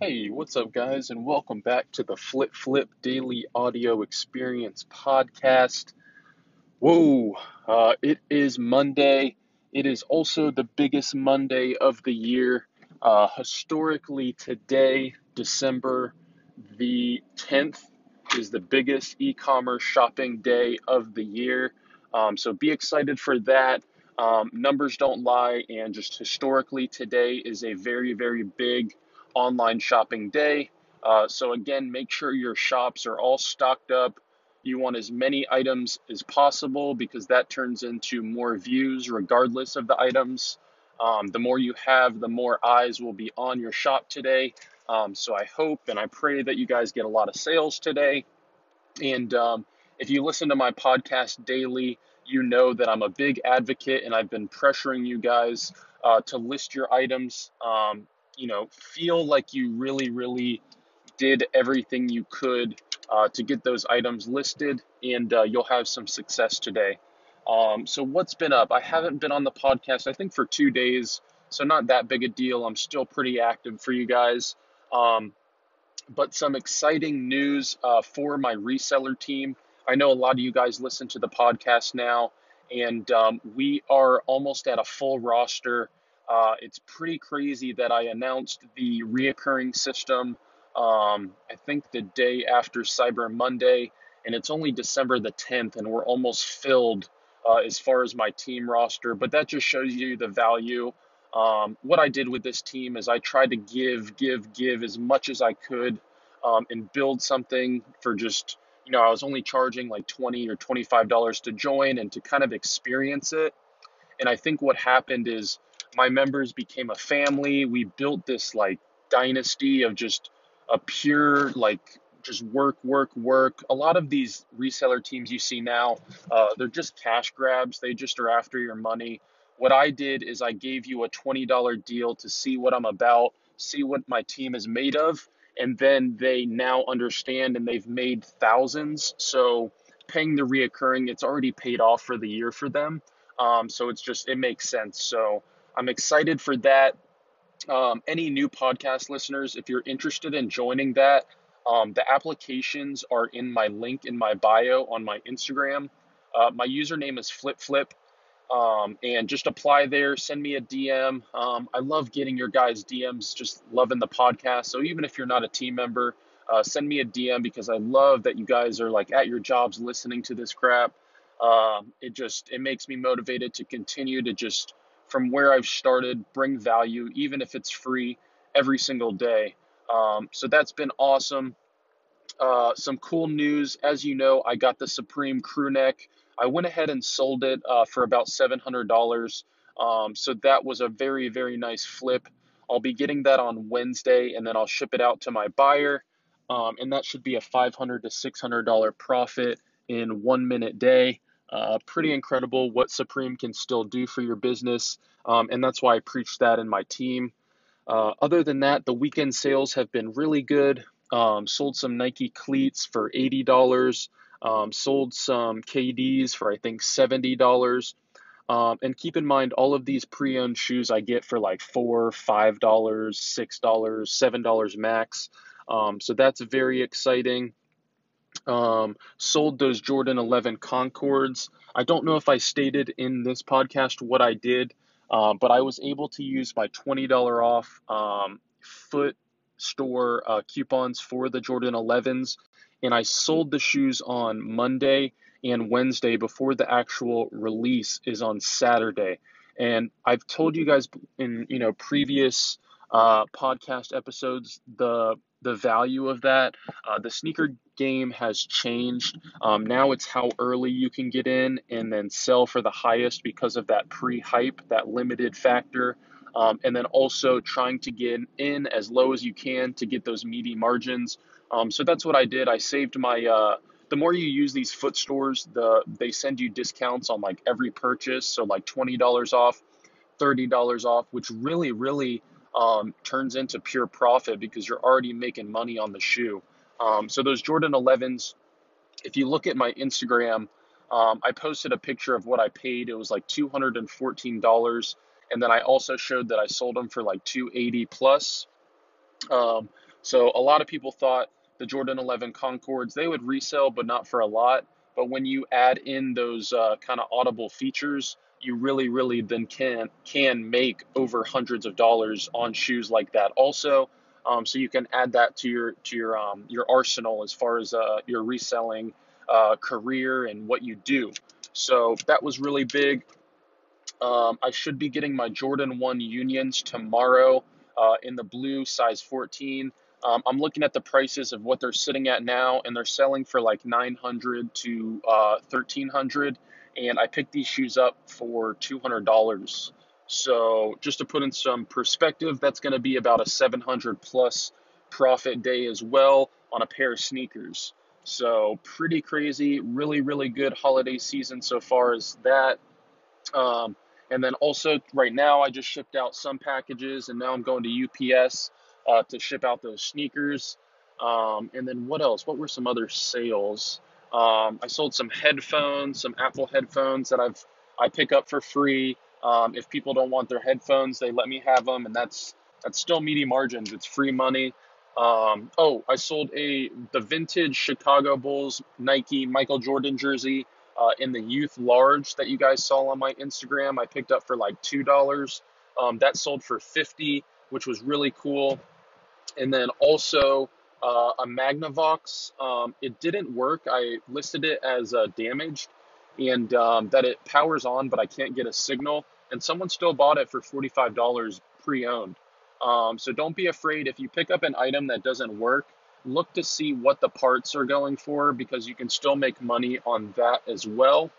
Hey, what's up, guys, and welcome back to the Flip Flip Daily Audio Experience Podcast. Whoa, uh, it is Monday. It is also the biggest Monday of the year. Uh, historically, today, December the 10th, is the biggest e commerce shopping day of the year. Um, so be excited for that. Um, numbers don't lie, and just historically, today is a very, very big online shopping day. Uh, so, again, make sure your shops are all stocked up. You want as many items as possible because that turns into more views, regardless of the items. Um, the more you have, the more eyes will be on your shop today. Um, so, I hope and I pray that you guys get a lot of sales today. And um, if you listen to my podcast daily, you know that I'm a big advocate and I've been pressuring you guys uh, to list your items. Um, you know, feel like you really, really did everything you could uh, to get those items listed, and uh, you'll have some success today. Um, so, what's been up? I haven't been on the podcast, I think, for two days, so not that big a deal. I'm still pretty active for you guys. Um, but some exciting news uh, for my reseller team. I know a lot of you guys listen to the podcast now, and um, we are almost at a full roster. Uh, it's pretty crazy that I announced the reoccurring system, um, I think the day after Cyber Monday, and it's only December the 10th, and we're almost filled uh, as far as my team roster. But that just shows you the value. Um, what I did with this team is I tried to give, give, give as much as I could um, and build something for just, you know, I was only charging like 20 or $25 to join and to kind of experience it. And I think what happened is my members became a family. We built this like dynasty of just a pure like just work, work, work. A lot of these reseller teams you see now, uh, they're just cash grabs. They just are after your money. What I did is I gave you a $20 deal to see what I'm about, see what my team is made of, and then they now understand and they've made thousands. So paying the reoccurring, it's already paid off for the year for them. Um, so it's just it makes sense. So I'm excited for that. Um, any new podcast listeners, if you're interested in joining that, um, the applications are in my link in my bio on my Instagram. Uh, my username is flip flip. Um, and just apply there. Send me a DM. Um, I love getting your guys' DMs. Just loving the podcast. So even if you're not a team member, uh, send me a DM because I love that you guys are like at your jobs listening to this crap. Um, it just it makes me motivated to continue to just from where I've started, bring value, even if it's free, every single day. Um, so that's been awesome. Uh, some cool news. As you know, I got the Supreme crew neck. I went ahead and sold it uh, for about $700. Um, so that was a very, very nice flip. I'll be getting that on Wednesday and then I'll ship it out to my buyer. Um, and that should be a $500 to $600 profit in one minute day. Uh, pretty incredible what Supreme can still do for your business. Um, and that's why I preach that in my team. Uh, other than that, the weekend sales have been really good. Um, sold some Nike cleats for $80. Um, sold some KDs for I think $70. Um, and keep in mind, all of these pre owned shoes I get for like 4, $5, $6, $7 max. Um, so that's very exciting um, sold those Jordan 11 Concords. I don't know if I stated in this podcast what I did, uh, but I was able to use my $20 off um, foot store uh, coupons for the Jordan 11s, and I sold the shoes on Monday and Wednesday before the actual release is on Saturday. And I've told you guys in you know previous uh, podcast episodes the the value of that. Uh, the sneaker game has changed. Um, now it's how early you can get in and then sell for the highest because of that pre hype, that limited factor. Um, and then also trying to get in as low as you can to get those meaty margins. Um, so that's what I did. I saved my. Uh, the more you use these foot stores, the they send you discounts on like every purchase. So like twenty dollars off, thirty dollars off, which really, really um, turns into pure profit because you're already making money on the shoe. Um, so those Jordan 11s, if you look at my Instagram, um, I posted a picture of what I paid. It was like $214. And then I also showed that I sold them for like 280 plus. Um, so a lot of people thought the Jordan 11 Concords they would resell, but not for a lot. But when you add in those uh, kind of audible features, you really, really then can can make over hundreds of dollars on shoes like that. Also, um, so you can add that to your to your um, your arsenal as far as uh, your reselling uh, career and what you do. So that was really big. Um, I should be getting my Jordan 1 Unions tomorrow uh, in the blue, size 14. Um, I'm looking at the prices of what they're sitting at now, and they're selling for like 900 to uh, 1300 and I picked these shoes up for $200. So, just to put in some perspective, that's going to be about a 700 plus profit day as well on a pair of sneakers. So, pretty crazy, really, really good holiday season so far as that. Um, and then also right now, I just shipped out some packages, and now I'm going to UPS uh, to ship out those sneakers. Um, and then what else? What were some other sales? Um, I sold some headphones, some Apple headphones that I've I pick up for free. Um, if people don't want their headphones, they let me have them, and that's that's still meaty margins. It's free money. Um, oh, I sold a the vintage Chicago Bulls Nike Michael Jordan jersey uh, in the youth large that you guys saw on my Instagram. I picked up for like two dollars. Um, that sold for fifty, which was really cool. And then also uh, a Magnavox. Um, it didn't work. I listed it as uh, damaged, and um, that it powers on, but I can't get a signal. And someone still bought it for forty five dollars pre-owned. Um, so don't be afraid if you pick up an item that doesn't work look to see what the parts are going for because you can still make money on that as well.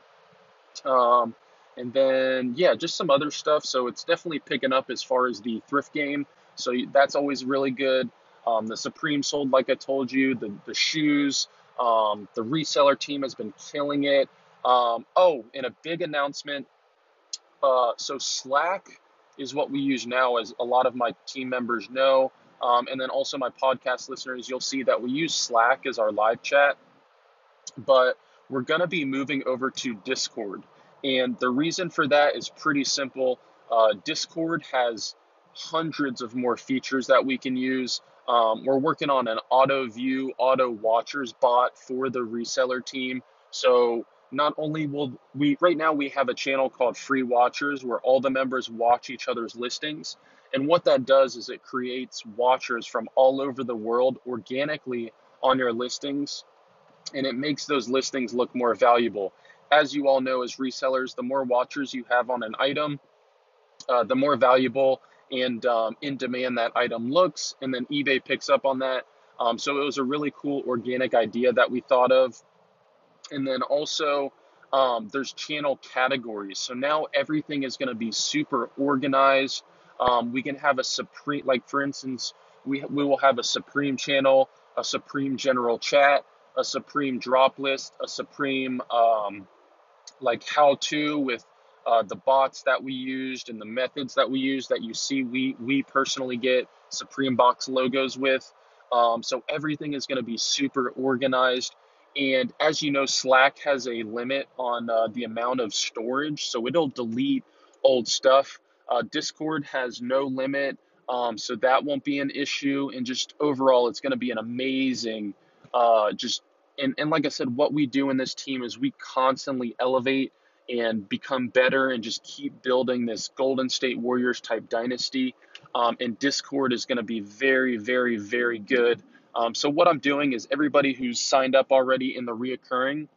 Um, and then, yeah, just some other stuff. So it's definitely picking up as far as the thrift game. So that's always really good. Um, the Supreme sold, like I told you, the, the shoes. Um, the reseller team has been killing it. Um, oh, and a big announcement. Uh, so Slack is what we use now, as a lot of my team members know. Um, and then also my podcast listeners, you'll see that we use Slack as our live chat, but we're going to be moving over to Discord. And the reason for that is pretty simple. Uh, Discord has hundreds of more features that we can use. Um, we're working on an auto view, auto watchers bot for the reseller team. So not only will we, right now we have a channel called Free Watchers where all the members watch each other's listings. And what that does is it creates watchers from all over the world organically on your listings, and it makes those listings look more valuable. As you all know, as resellers, the more watchers you have on an item, uh, the more valuable and um, in demand that item looks, and then eBay picks up on that. Um, so it was a really cool organic idea that we thought of. And then also, um, there's channel categories. So now everything is going to be super organized. Um, we can have a supreme, like for instance, we, we will have a supreme channel, a supreme general chat, a supreme drop list, a supreme um, like how to with uh, the bots that we used and the methods that we use that you see we we personally get supreme box logos with um, so everything is going to be super organized and as you know slack has a limit on uh, the amount of storage so it'll delete old stuff uh, Discord has no limit, um, so that won't be an issue. And just overall, it's going to be an amazing, uh, just and, and like I said, what we do in this team is we constantly elevate and become better and just keep building this Golden State Warriors type dynasty. Um, and Discord is going to be very, very, very good. Um, so what I'm doing is everybody who's signed up already in the reoccurring,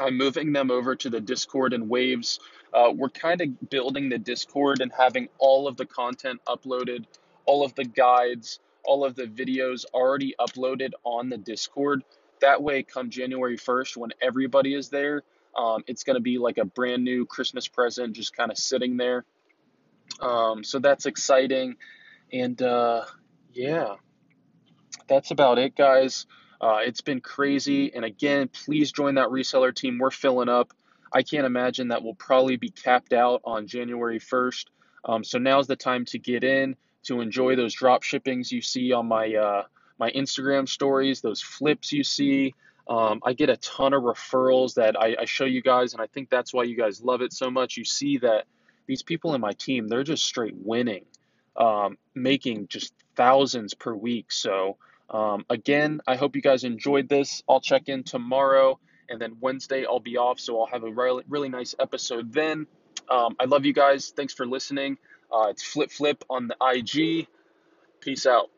I'm moving them over to the Discord and Waves uh, we're kind of building the Discord and having all of the content uploaded, all of the guides, all of the videos already uploaded on the Discord. That way, come January 1st, when everybody is there, um, it's going to be like a brand new Christmas present just kind of sitting there. Um, so that's exciting. And uh, yeah, that's about it, guys. Uh, it's been crazy. And again, please join that reseller team. We're filling up. I can't imagine that will probably be capped out on January 1st. Um, so now's the time to get in to enjoy those drop shippings you see on my uh, my Instagram stories, those flips you see. Um, I get a ton of referrals that I, I show you guys, and I think that's why you guys love it so much. You see that these people in my team, they're just straight winning. Um, making just thousands per week. So, um, again, I hope you guys enjoyed this. I'll check in tomorrow, and then Wednesday I'll be off, so I'll have a really, really nice episode then. Um, I love you guys. Thanks for listening. Uh, it's Flip Flip on the IG. Peace out.